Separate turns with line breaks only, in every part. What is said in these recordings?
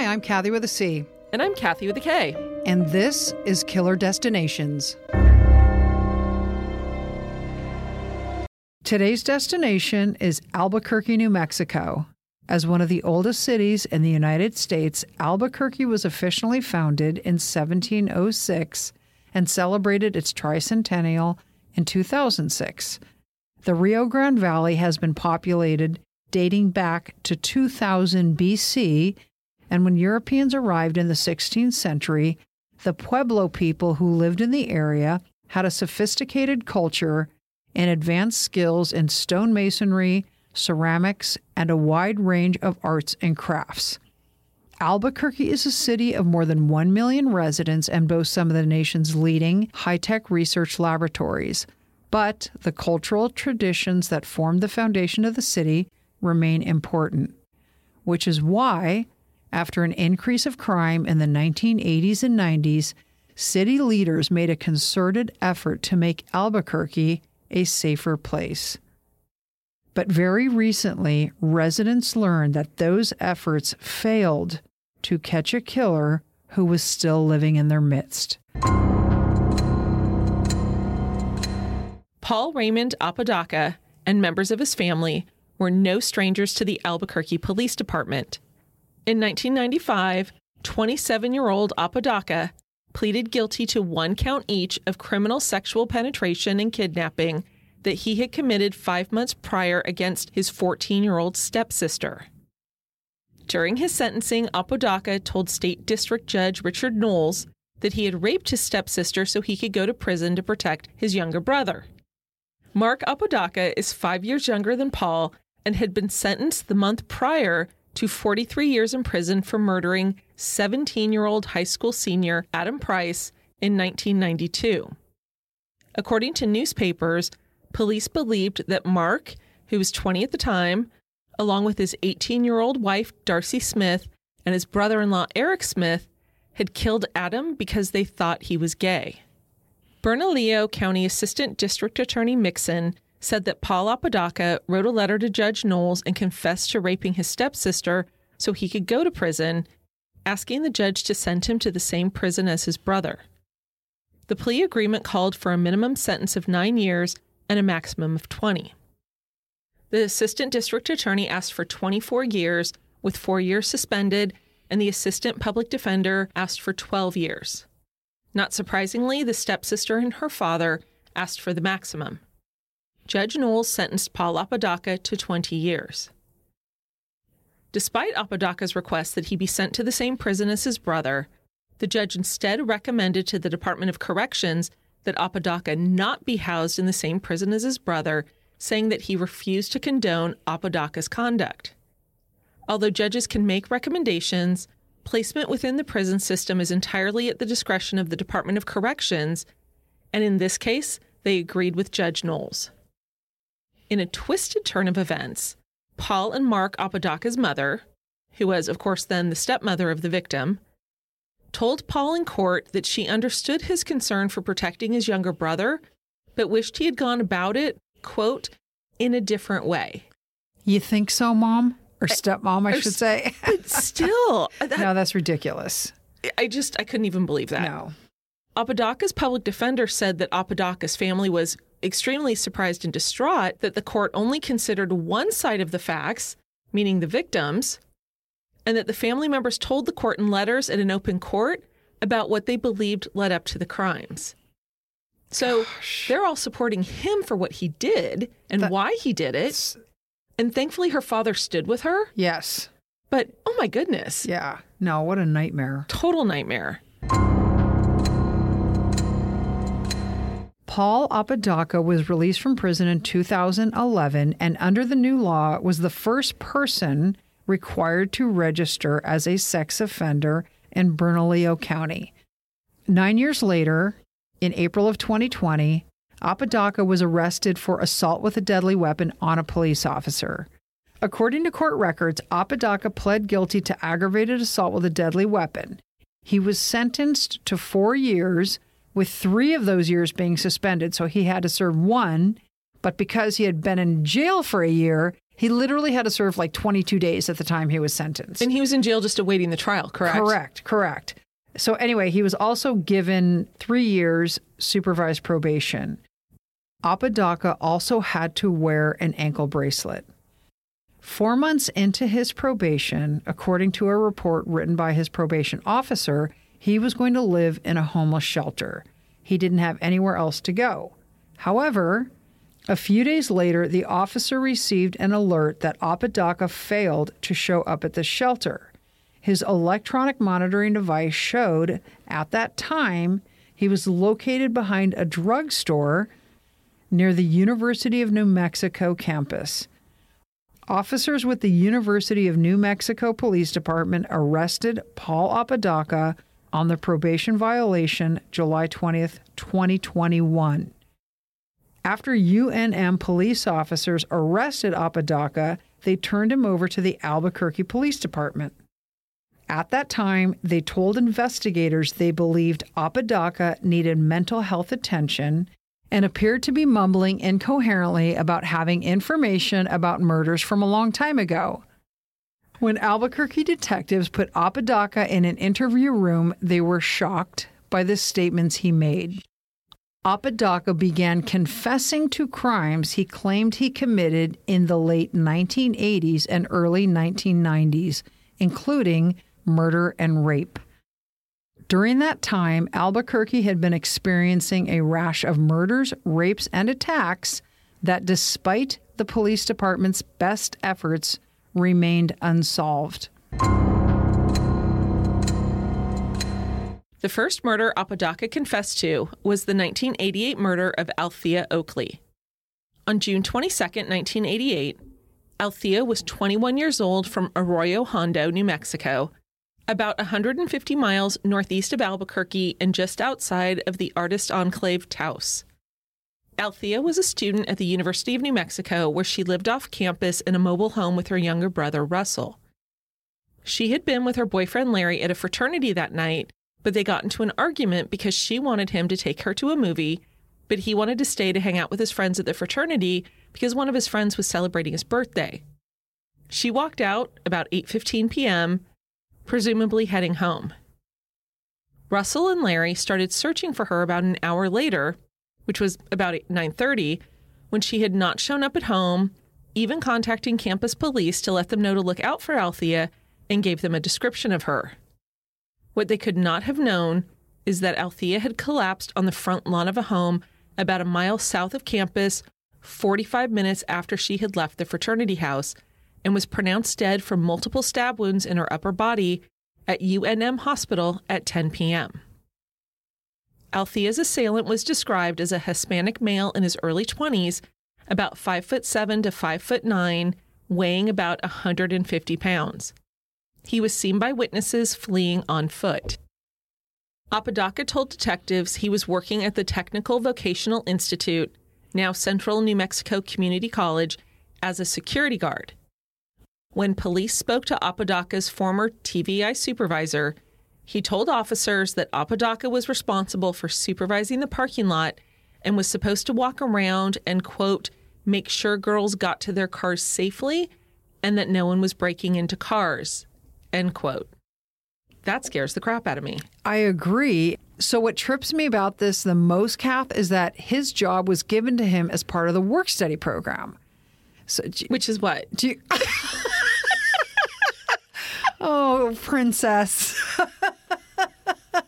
Hi, I'm Kathy with a C.
And I'm Kathy with a K.
And this is Killer Destinations. Today's destination is Albuquerque, New Mexico. As one of the oldest cities in the United States, Albuquerque was officially founded in 1706 and celebrated its tricentennial in 2006. The Rio Grande Valley has been populated dating back to 2000 BC, and when Europeans arrived in the 16th century, the Pueblo people who lived in the area had a sophisticated culture and advanced skills in stonemasonry, ceramics, and a wide range of arts and crafts. Albuquerque is a city of more than 1 million residents and boasts some of the nation's leading high tech research laboratories. But the cultural traditions that formed the foundation of the city remain important, which is why, after an increase of crime in the 1980s and 90s, city leaders made a concerted effort to make Albuquerque a safer place. But very recently, residents learned that those efforts failed to catch a killer who was still living in their midst.
Paul Raymond Apodaca and members of his family were no strangers to the Albuquerque Police Department. In 1995, 27 year old Apodaca pleaded guilty to one count each of criminal sexual penetration and kidnapping that he had committed five months prior against his 14 year old stepsister. During his sentencing, Apodaca told State District Judge Richard Knowles that he had raped his stepsister so he could go to prison to protect his younger brother. Mark Apodaca is five years younger than Paul and had been sentenced the month prior to 43 years in prison for murdering 17 year old high school senior Adam Price in 1992. According to newspapers, police believed that Mark, who was 20 at the time, along with his 18 year old wife, Darcy Smith, and his brother in law, Eric Smith, had killed Adam because they thought he was gay. Bernalillo County Assistant District Attorney Mixon said that Paul Apodaca wrote a letter to Judge Knowles and confessed to raping his stepsister so he could go to prison, asking the judge to send him to the same prison as his brother. The plea agreement called for a minimum sentence of nine years and a maximum of 20. The assistant district attorney asked for 24 years, with four years suspended, and the assistant public defender asked for 12 years. Not surprisingly, the stepsister and her father asked for the maximum. Judge Knowles sentenced Paul Apodaca to 20 years. Despite Apodaca's request that he be sent to the same prison as his brother, the judge instead recommended to the Department of Corrections that Apodaca not be housed in the same prison as his brother saying that he refused to condone Apodaca's conduct. Although judges can make recommendations, placement within the prison system is entirely at the discretion of the Department of Corrections, and in this case, they agreed with Judge Knowles. In a twisted turn of events, Paul and Mark Apodaca's mother, who was, of course, then the stepmother of the victim, told Paul in court that she understood his concern for protecting his younger brother, but wished he had gone about it quote, in a different way.
You think so, mom? Or stepmom, I, I should say.
but still.
Uh, that, no, that's ridiculous.
I just, I couldn't even believe that.
No.
Apodaca's public defender said that Apodaca's family was extremely surprised and distraught that the court only considered one side of the facts, meaning the victims, and that the family members told the court in letters at an open court about what they believed led up to the crimes. So Gosh. they're all supporting him for what he did and that, why he did it. And thankfully, her father stood with her.
Yes.
But oh my goodness.
Yeah. No, what a nightmare.
Total nightmare.
Paul Apodaca was released from prison in 2011 and under the new law was the first person required to register as a sex offender in Bernalillo County. 9 years later, in April of 2020, Apodaca was arrested for assault with a deadly weapon on a police officer. According to court records, Apodaca pled guilty to aggravated assault with a deadly weapon. He was sentenced to four years, with three of those years being suspended, so he had to serve one. But because he had been in jail for a year, he literally had to serve like 22 days at the time he was sentenced.
And he was in jail just awaiting the trial, correct?
Correct, correct. So, anyway, he was also given three years supervised probation. Apodaca also had to wear an ankle bracelet. Four months into his probation, according to a report written by his probation officer, he was going to live in a homeless shelter. He didn't have anywhere else to go. However, a few days later, the officer received an alert that Apodaca failed to show up at the shelter. His electronic monitoring device showed at that time he was located behind a drugstore near the University of New Mexico campus. Officers with the University of New Mexico Police Department arrested Paul Apodaca on the probation violation July 20th, 2021. After UNM police officers arrested Apodaca, they turned him over to the Albuquerque Police Department. At that time, they told investigators they believed Apodaca needed mental health attention and appeared to be mumbling incoherently about having information about murders from a long time ago. When Albuquerque detectives put Apodaca in an interview room, they were shocked by the statements he made. Apodaca began confessing to crimes he claimed he committed in the late 1980s and early 1990s, including murder and rape. During that time, Albuquerque had been experiencing a rash of murders, rapes, and attacks that, despite the police department's best efforts, remained unsolved.
The first murder Apodaca confessed to was the 1988 murder of Althea Oakeley. On June 22, 1988, Althea was 21 years old from Arroyo Hondo, New Mexico, about 150 miles northeast of Albuquerque and just outside of the artist enclave Taos. Althea was a student at the University of New Mexico where she lived off campus in a mobile home with her younger brother, Russell. She had been with her boyfriend Larry at a fraternity that night but they got into an argument because she wanted him to take her to a movie, but he wanted to stay to hang out with his friends at the fraternity because one of his friends was celebrating his birthday. She walked out about 8:15 p.m., presumably heading home. Russell and Larry started searching for her about an hour later, which was about 9:30, when she had not shown up at home, even contacting campus police to let them know to look out for Althea and gave them a description of her. What they could not have known is that Althea had collapsed on the front lawn of a home about a mile south of campus 45 minutes after she had left the fraternity house and was pronounced dead from multiple stab wounds in her upper body at UNM Hospital at 10 p.m. Althea's assailant was described as a Hispanic male in his early 20s, about 5 foot 7 to 5 foot 9, weighing about 150 pounds. He was seen by witnesses fleeing on foot. Apodaca told detectives he was working at the Technical Vocational Institute, now Central New Mexico Community College, as a security guard. When police spoke to Apodaca's former TVI supervisor, he told officers that Apodaca was responsible for supervising the parking lot and was supposed to walk around and, quote, make sure girls got to their cars safely and that no one was breaking into cars, End quote. That scares the crap out of me.
I agree. So, what trips me about this the most, Kath, is that his job was given to him as part of the work study program.
So, Which is what?
You... oh, princess.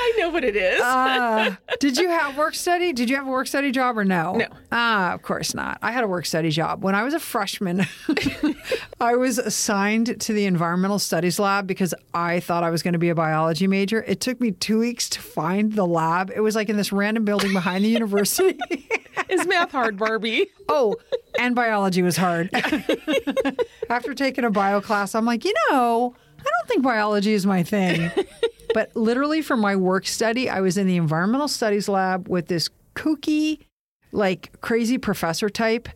I know what it is. uh,
Did you have work study? Did you have a work study job or no?
No.
Ah, of course not. I had a work study job. When I was a freshman, I was assigned to the environmental studies lab because I thought I was going to be a biology major. It took me two weeks to find the lab. It was like in this random building behind the university.
Is math hard, Barbie?
oh, and biology was hard. After taking a bio class, I'm like, you know, I don't think biology is my thing. but literally for my work study, I was in the environmental studies lab with this kooky, like crazy professor type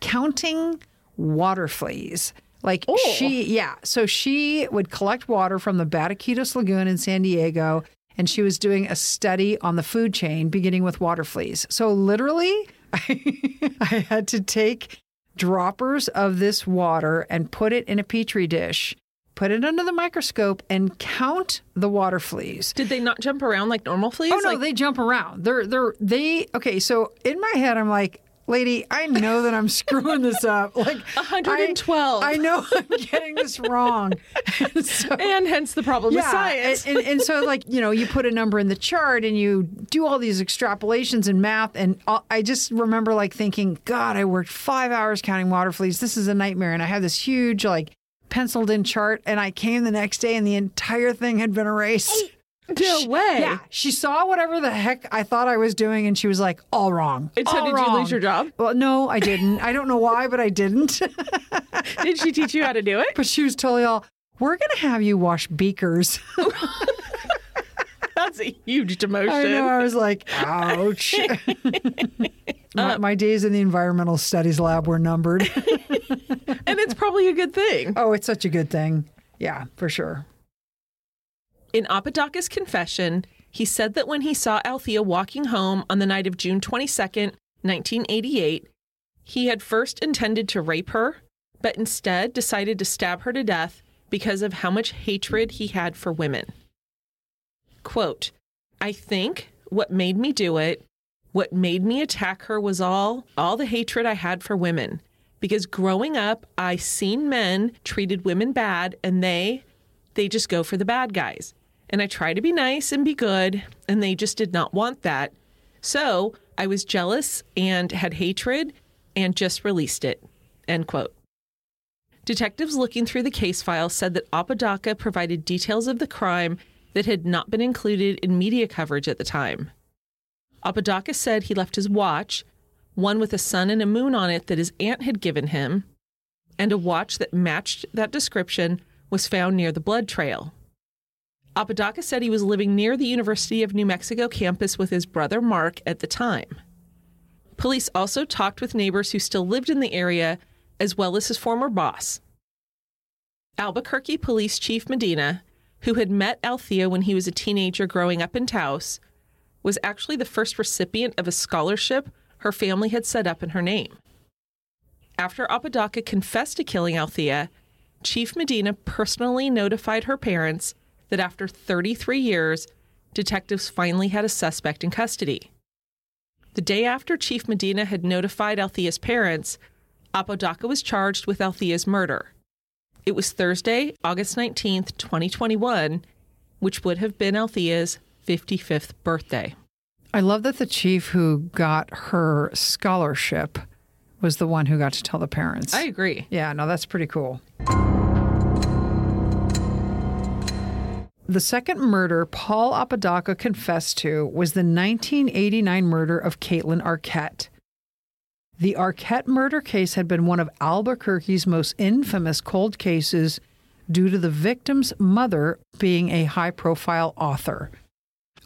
counting water fleas. Like
Oh.
she, yeah. So she would collect water from the Batiquitos Lagoon in San Diego, and she was doing a study on the food chain, beginning with water fleas. So literally, I, I had to take droppers of this water and put it in a petri dish, put it under the microscope, and count the water fleas.
Did they not jump around like normal fleas?
Oh no,
Like,
they jump around. They're they're they okay, so in my head I'm like, lady, I know that I'm screwing this up. Like
112.
I, I know I'm getting this wrong. And so,
and hence the problem with science.
And, and, and so, like, you know, you put a number in the chart and you do all these extrapolations in math. And I just remember, like, thinking, God, I worked five hours counting water fleas. This is a nightmare. And I had this huge, like, penciled in chart. And I came the next day and the entire thing had been erased.
no way.
Yeah, she saw whatever the heck I thought I was doing, and she was like, "All wrong."
And so did you lose your job?
Well, no, I didn't. I don't know why, but I didn't.
Did she teach you how to do it?
but she was totally all, "We're gonna have you wash beakers."
That's a huge demotion.
I know. I was like, "Ouch." My, my days in the environmental studies lab were numbered.
And it's probably a good thing.
oh, it's such a good thing. Yeah, for sure.
In Apodaca's confession, he said that when he saw Althea walking home on the night of June 22nd, 1988, he had first intended to rape her, but instead decided to stab her to death because of how much hatred he had for women. Quote, I think what made me do it, what made me attack her was all all the hatred I had for women. Because growing up, I seen men treated women bad and they they just go for the bad guys. And I try to be nice and be good, and they just did not want that. So I was jealous and had hatred and just released it. End quote. Detectives looking through the case file said that Apodaca provided details of the crime that had not been included in media coverage at the time. Apodaca said he left his watch, one with a sun and a moon on it that his aunt had given him, and a watch that matched that description was found near the blood trail. Apodaca said he was living near the University of New Mexico campus with his brother Mark at the time. Police also talked with neighbors who still lived in the area, as well as his former boss. Albuquerque Police Chief Medina, who had met Althea when he was a teenager growing up in Taos, was actually the first recipient of a scholarship her family had set up in her name. After Apodaca confessed to killing Althea, Chief Medina personally notified her parents that after 33 years, detectives finally had a suspect in custody. The day after Chief Medina had notified Althea's parents, Apodaca was charged with Althea's murder. It was Thursday, August 19th, 2021, which would have been Althea's 55th birthday.
I love that the chief who got her scholarship was the one who got to tell the parents.
I agree.
Yeah, no, that's pretty cool. The second murder Paul Apodaca confessed to was the 1989 murder of Kaitlyn Arquette. The Arquette murder case had been one of Albuquerque's most infamous cold cases due to the victim's mother being a high profile author.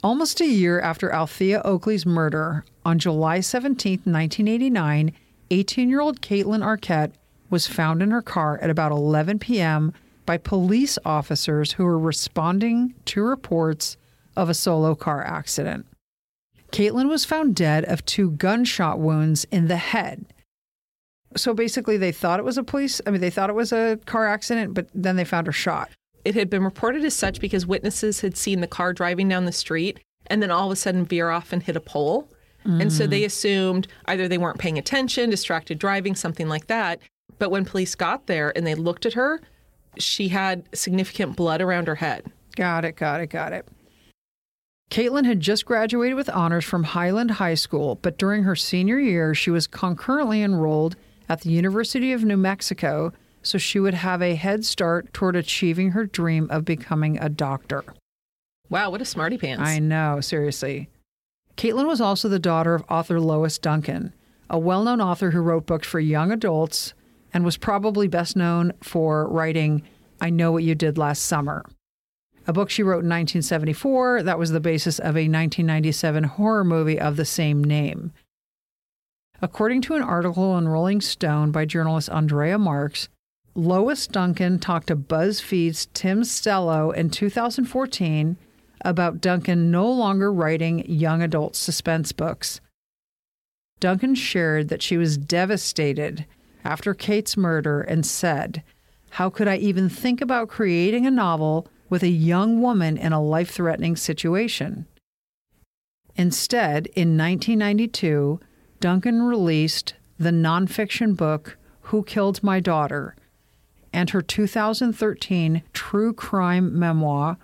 Almost a year after Althea Oakeley's murder, on July 17, 1989, 18 year old Kaitlyn Arquette was found in her car at about 11 p.m. by police officers who were responding to reports of a solo car accident. Kaitlyn was found dead of two gunshot wounds in the head. So basically, they thought it was a police, I mean, they thought it was a car accident, but then they found her shot.
It had been reported as such because witnesses had seen the car driving down the street and then all of a sudden veer off and hit a pole. And so they assumed either they weren't paying attention, distracted driving, something like that. But when police got there and they looked at her, she had significant blood around her head.
Got it, got it, got it. Kaitlyn had just graduated with honors from Highland High School, but during her senior year, she was concurrently enrolled at the University of New Mexico so she would have a head start toward achieving her dream of becoming a doctor.
Wow, what a smarty pants.
I know, seriously. Kaitlyn was also the daughter of author Lois Duncan, a well known author who wrote books for young adults and was probably best known for writing I Know What You Did Last Summer, a book she wrote in 1974 that was the basis of a 1997 horror movie of the same name. According to an article in Rolling Stone by journalist Andrea Marks, Lois Duncan talked to BuzzFeed's Tim Stelloh in 2014 about Duncan no longer writing young adult suspense books. Duncan shared that she was devastated after Kate's murder and said, How could I even think about creating a novel with a young woman in a life threatening situation? Instead, in 1992, Duncan released the nonfiction book Who Killed My Daughter and her 2013 true crime memoir,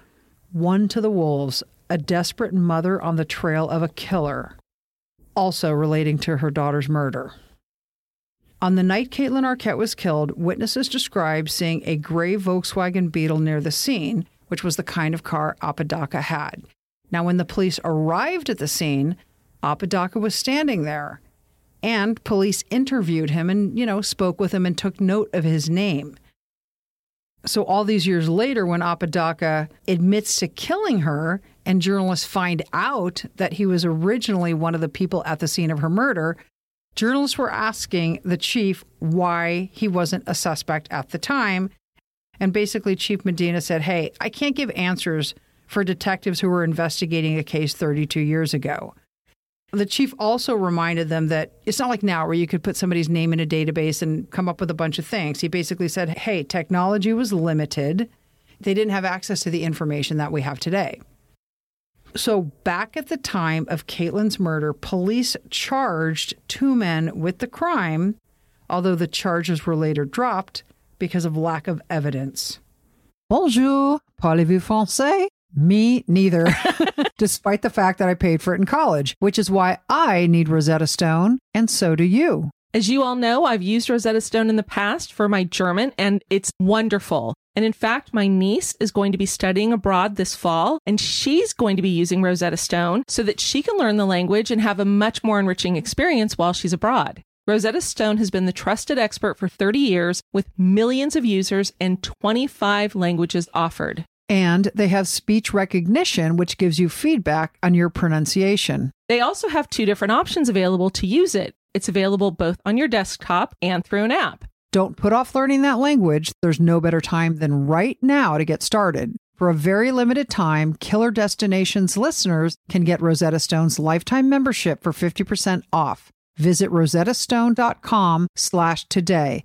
One to the Wolves A Desperate Mother on the Trail of a Killer, also relating to her daughter's murder. On the night Kaitlyn Arquette was killed, witnesses described seeing a gray Volkswagen Beetle near the scene, which was the kind of car Apodaca had. Now, when the police arrived at the scene, Apodaca was standing there, and police interviewed him and, you know, spoke with him and took note of his name. So, all these years later, when Apodaca admits to killing her and journalists find out that he was originally one of the people at the scene of her murder, journalists were asking the chief why he wasn't a suspect at the time. And basically, Chief Medina said, Hey, I can't give answers for detectives who were investigating a case 32 years ago. The chief also reminded them that it's not like now where you could put somebody's name in a database and come up with a bunch of things. He basically said, hey, technology was limited. They didn't have access to the information that we have today. So, back at the time of Kaitlyn's murder, police charged two men with the crime, although the charges were later dropped because of lack of evidence. Bonjour, parlez-vous français? Me neither, despite the fact that I paid for it in college, which is why I need Rosetta Stone, and so do you.
As you all know, I've used Rosetta Stone in the past for my German, and it's wonderful. And in fact, my niece is going to be studying abroad this fall, and she's going to be using Rosetta Stone so that she can learn the language and have a much more enriching experience while she's abroad. Rosetta Stone has been the trusted expert for 30 years with millions of users and 25 languages offered.
And they have speech recognition, which gives you feedback on your pronunciation.
They also have two different options available to use it. It's available both on your desktop and through an app.
Don't put off learning that language. There's no better time than right now to get started. For a very limited time, Killer Destinations listeners can get Rosetta Stone's lifetime membership for 50% off. Visit rosettastone.com slash today.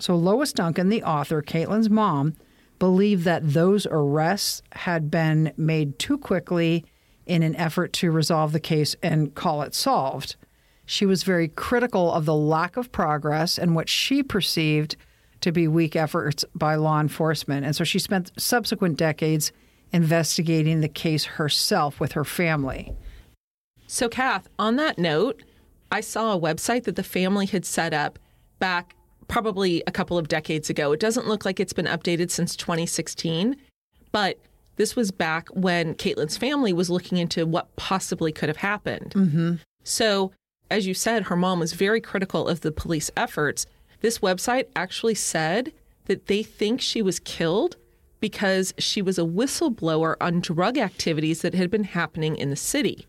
So Lois Duncan, the author, Kaitlyn's mom, believed that those arrests had been made too quickly in an effort to resolve the case and call it solved. She was very critical of the lack of progress and what she perceived to be weak efforts by law enforcement. And so she spent subsequent decades investigating the case herself with her family.
So, Kath, on that note, I saw a website that the family had set up back probably a couple of decades ago. It doesn't look like it's been updated since 2016, but this was back when Kaitlyn's family was looking into what possibly could have happened.
Mm-hmm.
So, as you said, her mom was very critical of the police efforts. This website actually said that they think she was killed because she was a whistleblower on drug activities that had been happening in the city.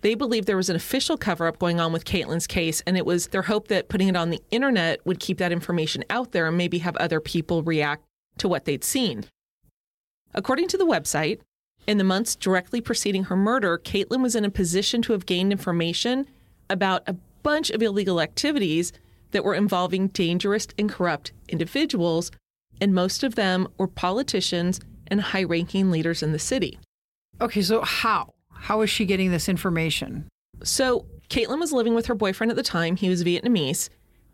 They believed there was an official cover up going on with Kaitlyn's case, and it was their hope that putting it on the internet would keep that information out there and maybe have other people react to what they'd seen. According to the website, in the months directly preceding her murder, Kaitlyn was in a position to have gained information about a bunch of illegal activities that were involving dangerous and corrupt individuals, and most of them were politicians and high ranking leaders in the city.
Okay, so how? How is she getting this information?
So, Kaitlyn was living with her boyfriend at the time. He was Vietnamese.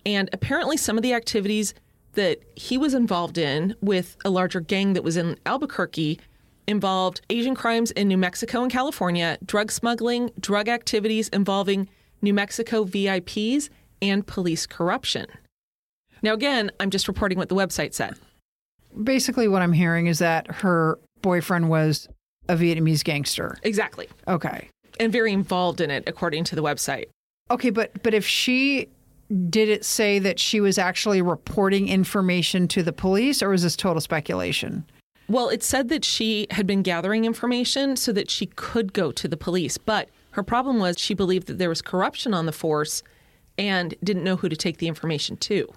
And apparently, some of the activities that he was involved in with a larger gang that was in Albuquerque involved Asian crimes in New Mexico and California, drug smuggling, drug activities involving New Mexico VIPs, and police corruption. Now, again, I'm just reporting what the website said.
Basically, what I'm hearing is that her boyfriend was a Vietnamese gangster.
Exactly.
Okay.
And very involved in it, according to the website.
Okay, but but if she did it say that she was actually reporting information to the police or was this total speculation?
Well, it said that she had been gathering information so that she could go to the police, but her problem was she believed that there was corruption on the force and didn't know who to take the information to.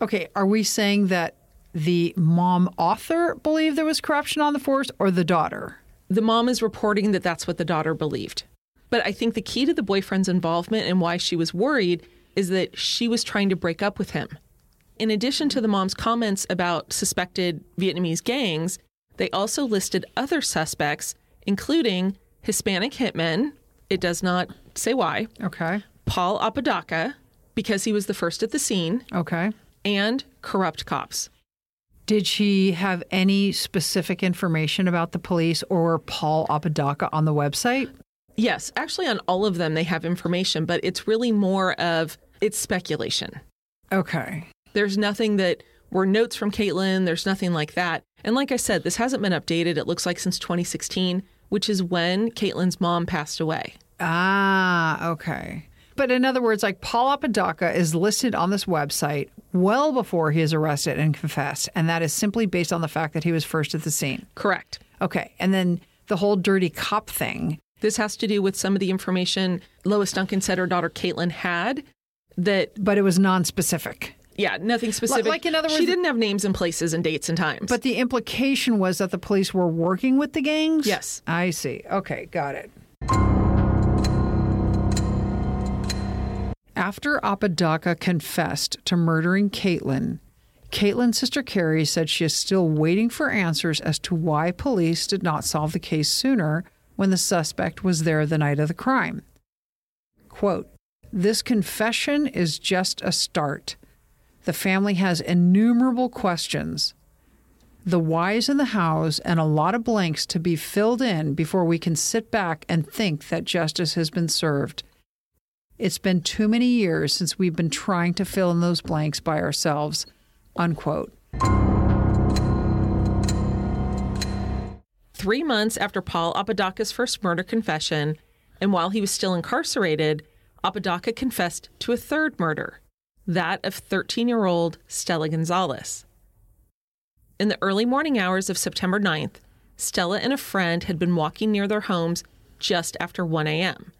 Okay, are we saying that the mom author believed there was corruption on the force or the daughter?
The mom is reporting that that's what the daughter believed. But I think the key to the boyfriend's involvement and why she was worried is that she was trying to break up with him. In addition to the mom's comments about suspected Vietnamese gangs, they also listed other suspects, including Hispanic hitmen. It does not say why.
Okay.
Paul Apodaca, because he was the first at the scene,
Okay.
and corrupt cops.
Did she have any specific information about the police or Paul Apodaca on the website?
Yes, actually, on all of them, they have information, but it's really more of it's speculation.
Okay.
There's nothing that were notes from Kaitlyn. There's nothing like that. And like I said, this hasn't been updated. It looks like since 2016, which is when Kaitlyn's mom passed away.
Ah, okay. But in other words, like Paul Apodaca is listed on this website well before he is arrested and confessed, and that is simply based on the fact that he was first at the scene.
Correct.
Okay. And then the whole dirty cop thing.
This has to do with some of the information Lois Duncan said her daughter Kaitlyn had that,
But it was non-specific.
yeah, nothing specific.
like, in other words, she
didn't have names and places and dates and times.
But the implication was that the police were working with the gangs?
Yes.
I see. Okay, got it. After Apodaca confessed to murdering Kaitlyn, Kaitlyn's sister Carrie said she is still waiting for answers as to why police did not solve the case sooner when the suspect was there the night of the crime. Quote, This confession is just a start. The family has innumerable questions the whys and the hows, and a lot of blanks to be filled in before we can sit back and think that justice has been served. It's been too many years since we've been trying to fill in those blanks by ourselves. Unquote.
Three months after Paul Apodaca's first murder confession, and while he was still incarcerated, Apodaca confessed to a third murder, that of 13 year old Stella Gonzales. In the early morning hours of September 9th, Stella and a friend had been walking near their homes just after 1 a.m.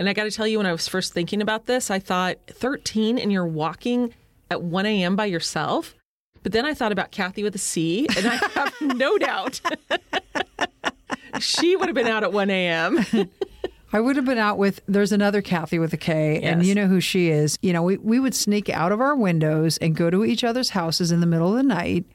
And I got to tell you, when I was first thinking about this, I thought 13 and you're walking at 1 a.m. by yourself. But then I thought about Kathy with a C, and I have no doubt she would have been out at 1 a.m.
I would have been out with, there's another Kathy with a K, and you know who she is. You know, we, we would sneak out of our windows and go to each other's houses in the middle of the night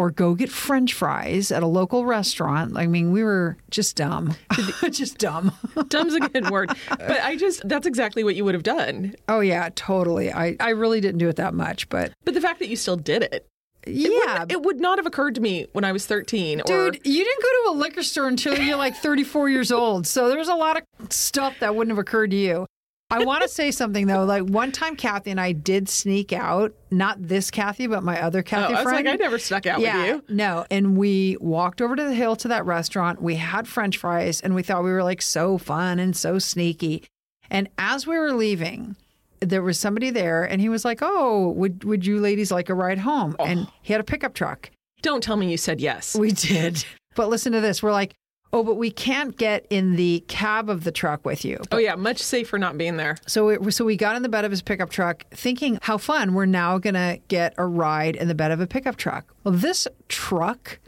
or go get french fries at a local restaurant. I mean, we were just dumb. just dumb.
Dumb's a good word. But I just, that's exactly what you would have done.
Oh, yeah, totally. I, I really didn't do it that much, but
But the fact that you still did it,
yeah.
it would not have occurred to me when I was 13. or,
Dude, you didn't go to a liquor store until you're like 34 years old. So there's a lot of stuff that wouldn't have occurred to you. I want to say something though. Like one time, Kathy and I did sneak out. Not this Kathy, but my other
oh,
Kathy
I was
friend.
like, I never stuck out
yeah,
with you.
no. And we walked over to the hill to that restaurant. We had French fries, and we thought we were like so fun and so sneaky. And as we were leaving, there was somebody there, and he was like, "Oh, would would you ladies like a ride home?" And oh. he had a pickup truck.
Don't tell me you said yes.
We did. But listen to this. We're like, Oh, but we can't get in the cab of the truck with you.
Oh, yeah, much safer not being there.
So it, so we got in the bed of his pickup truck thinking how fun we're now going to get a ride in the bed of a pickup truck. Well, this truck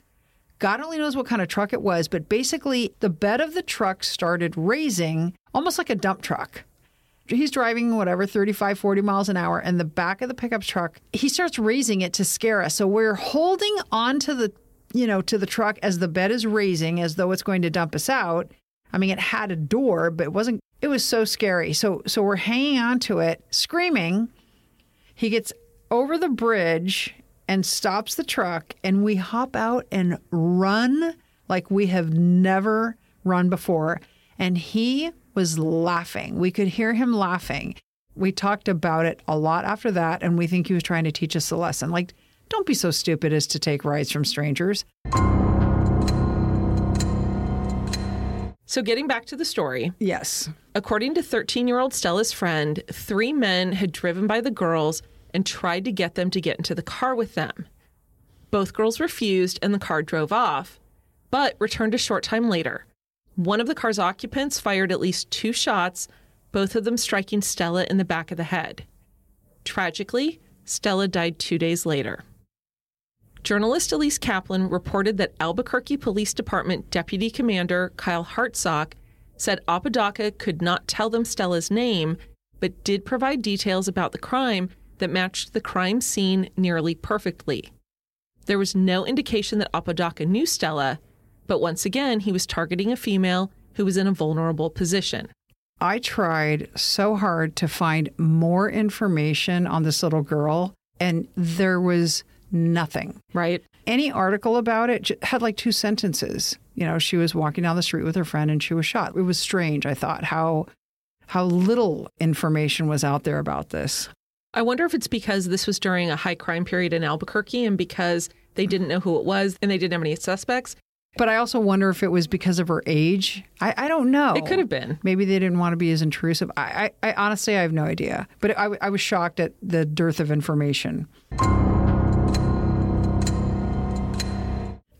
God only knows what kind of truck it was, but basically the bed of the truck started raising almost like a dump truck. He's driving whatever 35 40 miles an hour and the back of the pickup truck he starts raising it to scare us so we're holding onto the you know, to the truck as the bed is raising as though it's going to dump us out. I mean, it had a door, but it wasn't it was so scary. So so we're hanging on to it, screaming. He gets over the bridge and stops the truck and we hop out and run like we have never run before. And he was laughing. We could hear him laughing. We talked about it a lot after that, and we think he was trying to teach us a lesson. Like, don't be so stupid as to take rides from strangers.
So, getting back to the story.
Yes.
According to 13 year old Stella's friend, three men had driven by the girls and tried to get them to get into the car with them. Both girls refused and the car drove off, but returned a short time later. One of the car's occupants fired at least two shots, both of them striking Stella in the back of the head. Tragically, Stella died two days later. Journalist Elise Kaplan reported that Albuquerque Police Department Deputy Commander Kyle Hartsock said Apodaca could not tell them Stella's name, but did provide details about the crime that matched the crime scene nearly perfectly. There was no indication that Apodaca knew Stella, but once again, he was targeting a female who was in a vulnerable position.
I tried so hard to find more information on this little girl, and there was nothing.
Right.
Any article about it had like two sentences. You know, she was walking down the street with her friend and she was shot. It was strange, I thought, how how little information was out there about this.
I wonder if it's because this was during a high crime period in Albuquerque and because they didn't know who it was and they didn't have any suspects.
But I also wonder if it was because of her age. I, I don't know.
It could have been.
Maybe they didn't want to be as intrusive. I, I, I honestly, I have no idea. But I, I was shocked at the dearth of information.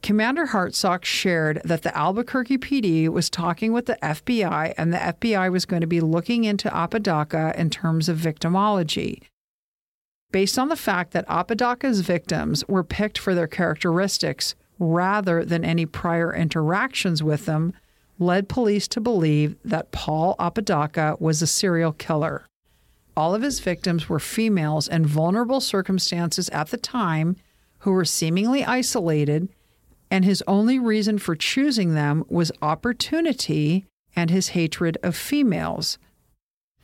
Commander Hartsock shared that the Albuquerque PD was talking with the FBI and the FBI was going to be looking into Apodaca in terms of victimology. Based on the fact that Apodaca's victims were picked for their characteristics rather than any prior interactions with them, led police to believe that Paul Apodaca was a serial killer. All of his victims were females in vulnerable circumstances at the time who were seemingly isolated and his only reason for choosing them was opportunity and his hatred of females.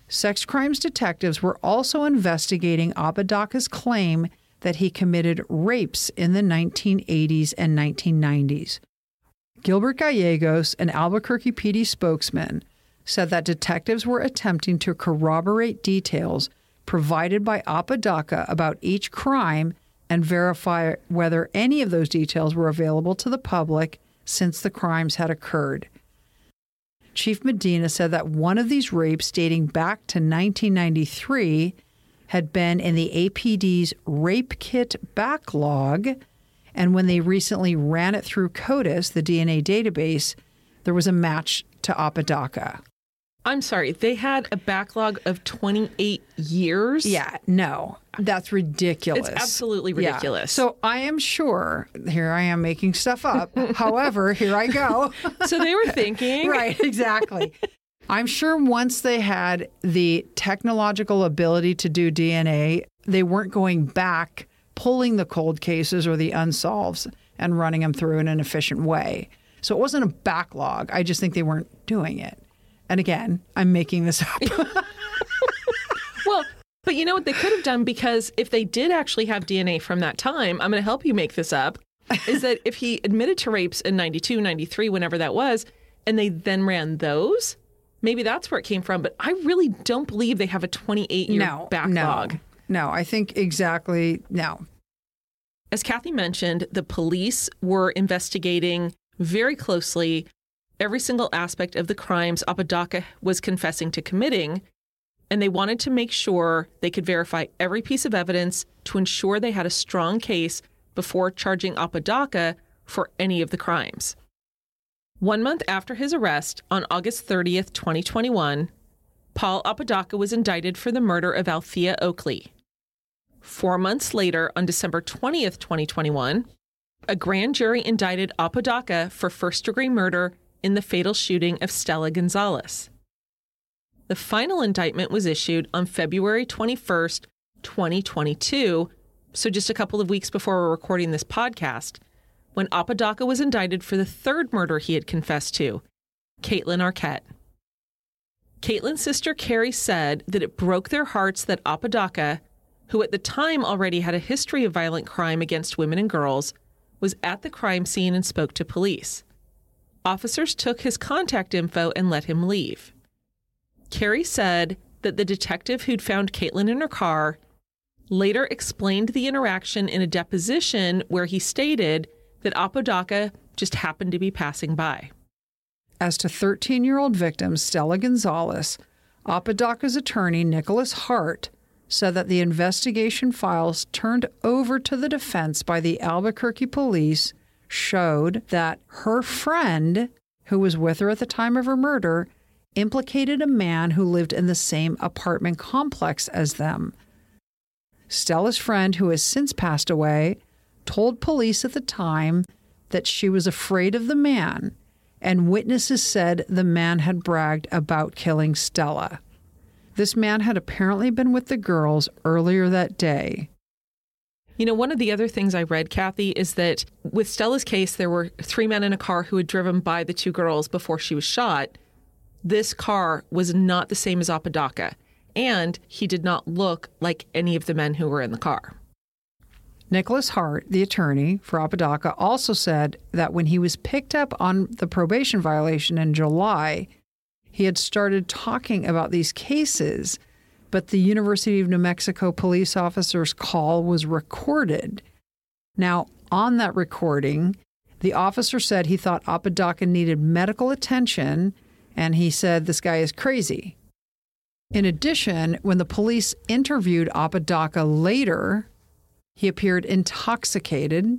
Sex crimes detectives were also investigating Apodaca's claim that he committed rapes in the 1980s and 1990s. Gilbert Gallegos, an Albuquerque PD spokesman, said that detectives were attempting to corroborate details provided by Apodaca about each crime and verify whether any of those details were available to the public since the crimes had occurred. Chief Medina said that one of these rapes, dating back to 1993, had been in the APD's rape kit backlog. And when they recently ran it through CODIS, the DNA database, there was a match to Apodaca.
I'm sorry, they had a backlog of 28 years?
Yeah, no, that's ridiculous.
It's absolutely ridiculous.
Yeah. So I am sure, here I am making stuff up. However, here I go.
so they were thinking.
right, exactly. I'm sure once they had the technological ability to do DNA, they weren't going back pulling the cold cases or the unsolves and running them through in an efficient way. So it wasn't a backlog. I just think they weren't doing it. And again, I'm making this up.
well, but you know what they could have done because if they did actually have DNA from that time, I'm going to help you make this up. is that if he admitted to rapes in 92, 93, whenever that was, and they then ran those, maybe that's where it came from. But I really don't believe they have a 28 year
no,
backlog.
No, no, I think exactly no.
As Kathy mentioned, the police were investigating very closely every single aspect of the crimes Apodaca was confessing to committing, and they wanted to make sure they could verify every piece of evidence to ensure they had a strong case before charging Apodaca for any of the crimes. One month after his arrest, on August 30th, 2021, Paul Apodaca was indicted for the murder of Althea Oakeley. Four months later, on December 20th, 2021, a grand jury indicted Apodaca for first degree murder in the fatal shooting of Stella Gonzales. The final indictment was issued on February 21st, 2022, so just a couple of weeks before we're recording this podcast, when Apodaca was indicted for the third murder he had confessed to, Kaitlyn Arquette. Kaitlyn's sister Carrie said that it broke their hearts that Apodaca, who at the time already had a history of violent crime against women and girls, was at the crime scene and spoke to police. Officers took his contact info and let him leave. Carrie said that the detective who'd found Kaitlyn in her car later explained the interaction in a deposition where he stated that Apodaca just happened to be passing by.
As to 13 year old victim Stella Gonzales, Apodaca's attorney, Nicholas Hart, said that the investigation files turned over to the defense by the Albuquerque police showed that her friend, who was with her at the time of her murder, implicated a man who lived in the same apartment complex as them. Stella's friend, who has since passed away, told police at the time that she was afraid of the man, and witnesses said the man had bragged about killing Stella. This man had apparently been with the girls earlier that day.
You know, one of the other things I read, Kathy, is that with Stella's case, there were three men in a car who had driven by the two girls before she was shot. This car was not the same as Apodaca, and he did not look like any of the men who were in the car.
Nicholas Hart, the attorney for Apodaca, also said that when he was picked up on the probation violation in July, he had started talking about these cases, but the University of New Mexico police officer's call was recorded. Now, on that recording, the officer said he thought Apodaca needed medical attention, and he said this guy is crazy. In addition, when the police interviewed Apodaca later, he appeared intoxicated,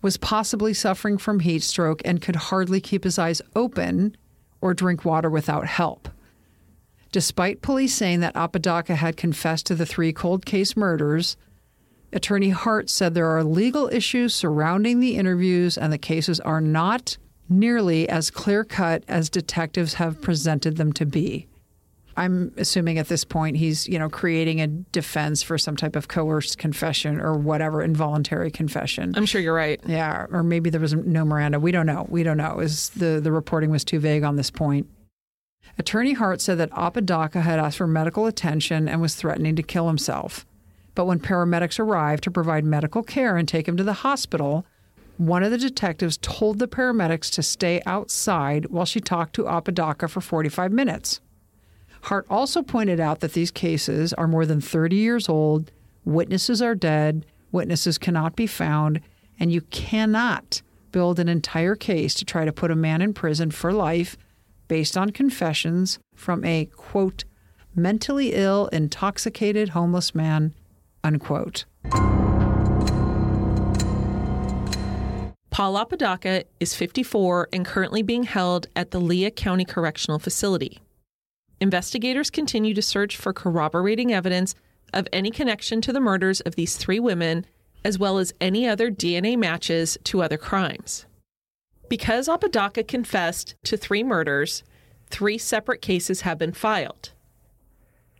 was possibly suffering from heat stroke, and could hardly keep his eyes open or drink water without help. Despite police saying that Apodaca had confessed to the three cold case murders, Attorney Hart said there are legal issues surrounding the interviews and the cases are not nearly as clear cut as detectives have presented them to be. I'm assuming at this point he's, you know, creating a defense for some type of coerced confession or whatever, involuntary confession.
I'm sure you're right.
Yeah, or maybe there was no Miranda. We don't know. We don't know. Is the the reporting was too vague on this point. Attorney Hart said that Apodaca had asked for medical attention and was threatening to kill himself. But when paramedics arrived to provide medical care and take him to the hospital, one of the detectives told the paramedics to stay outside while she talked to Apodaca for 45 minutes. Hart also pointed out that these cases are more than 30 years old, witnesses are dead, witnesses cannot be found, and you cannot build an entire case to try to put a man in prison for life based on confessions from a quote mentally ill intoxicated homeless man unquote
Paul Apodaca is 54 and currently being held at the Lea County Correctional Facility. Investigators continue to search for corroborating evidence of any connection to the murders of these three women, as well as any other DNA matches to other crimes. Because Apodaca confessed to three murders, three separate cases have been filed.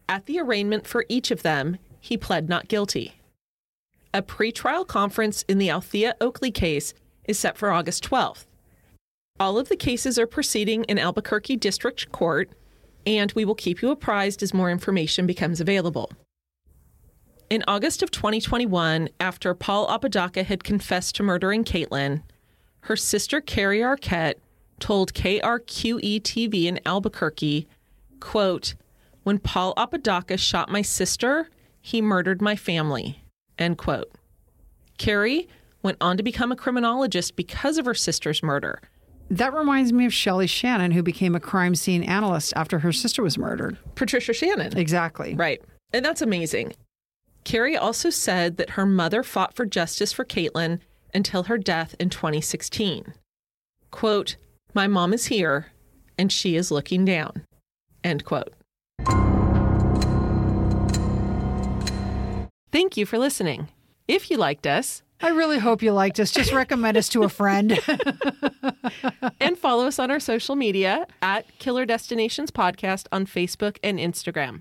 At the arraignment for each of them, he pled not guilty. A pretrial conference in the Althea Oakeley case is set for August 12th. All of the cases are proceeding in Albuquerque District Court and we will keep you apprised as more information becomes available. In August of 2021, after Paul Apodaca had confessed to murdering Kaitlyn, her sister Carrie Arquette told KRQE TV in Albuquerque, quote, When Paul Apodaca shot my sister, he murdered my family, end quote. Carrie went on to become a criminologist because of her sister's murder –
that reminds me of Shelley Shannon, who became a crime scene analyst after her sister was murdered.
Patricia Shannon.
Exactly.
Right. And that's amazing. Carrie also said that her mother fought for justice for Kaitlyn until her death in 2016. Quote, My mom is here and she is looking down. End quote. Thank you for listening. If you liked us,
I really hope you liked us. Just recommend us to a friend.
and follow us on our social media at Killer Destinations Podcast on Facebook and Instagram.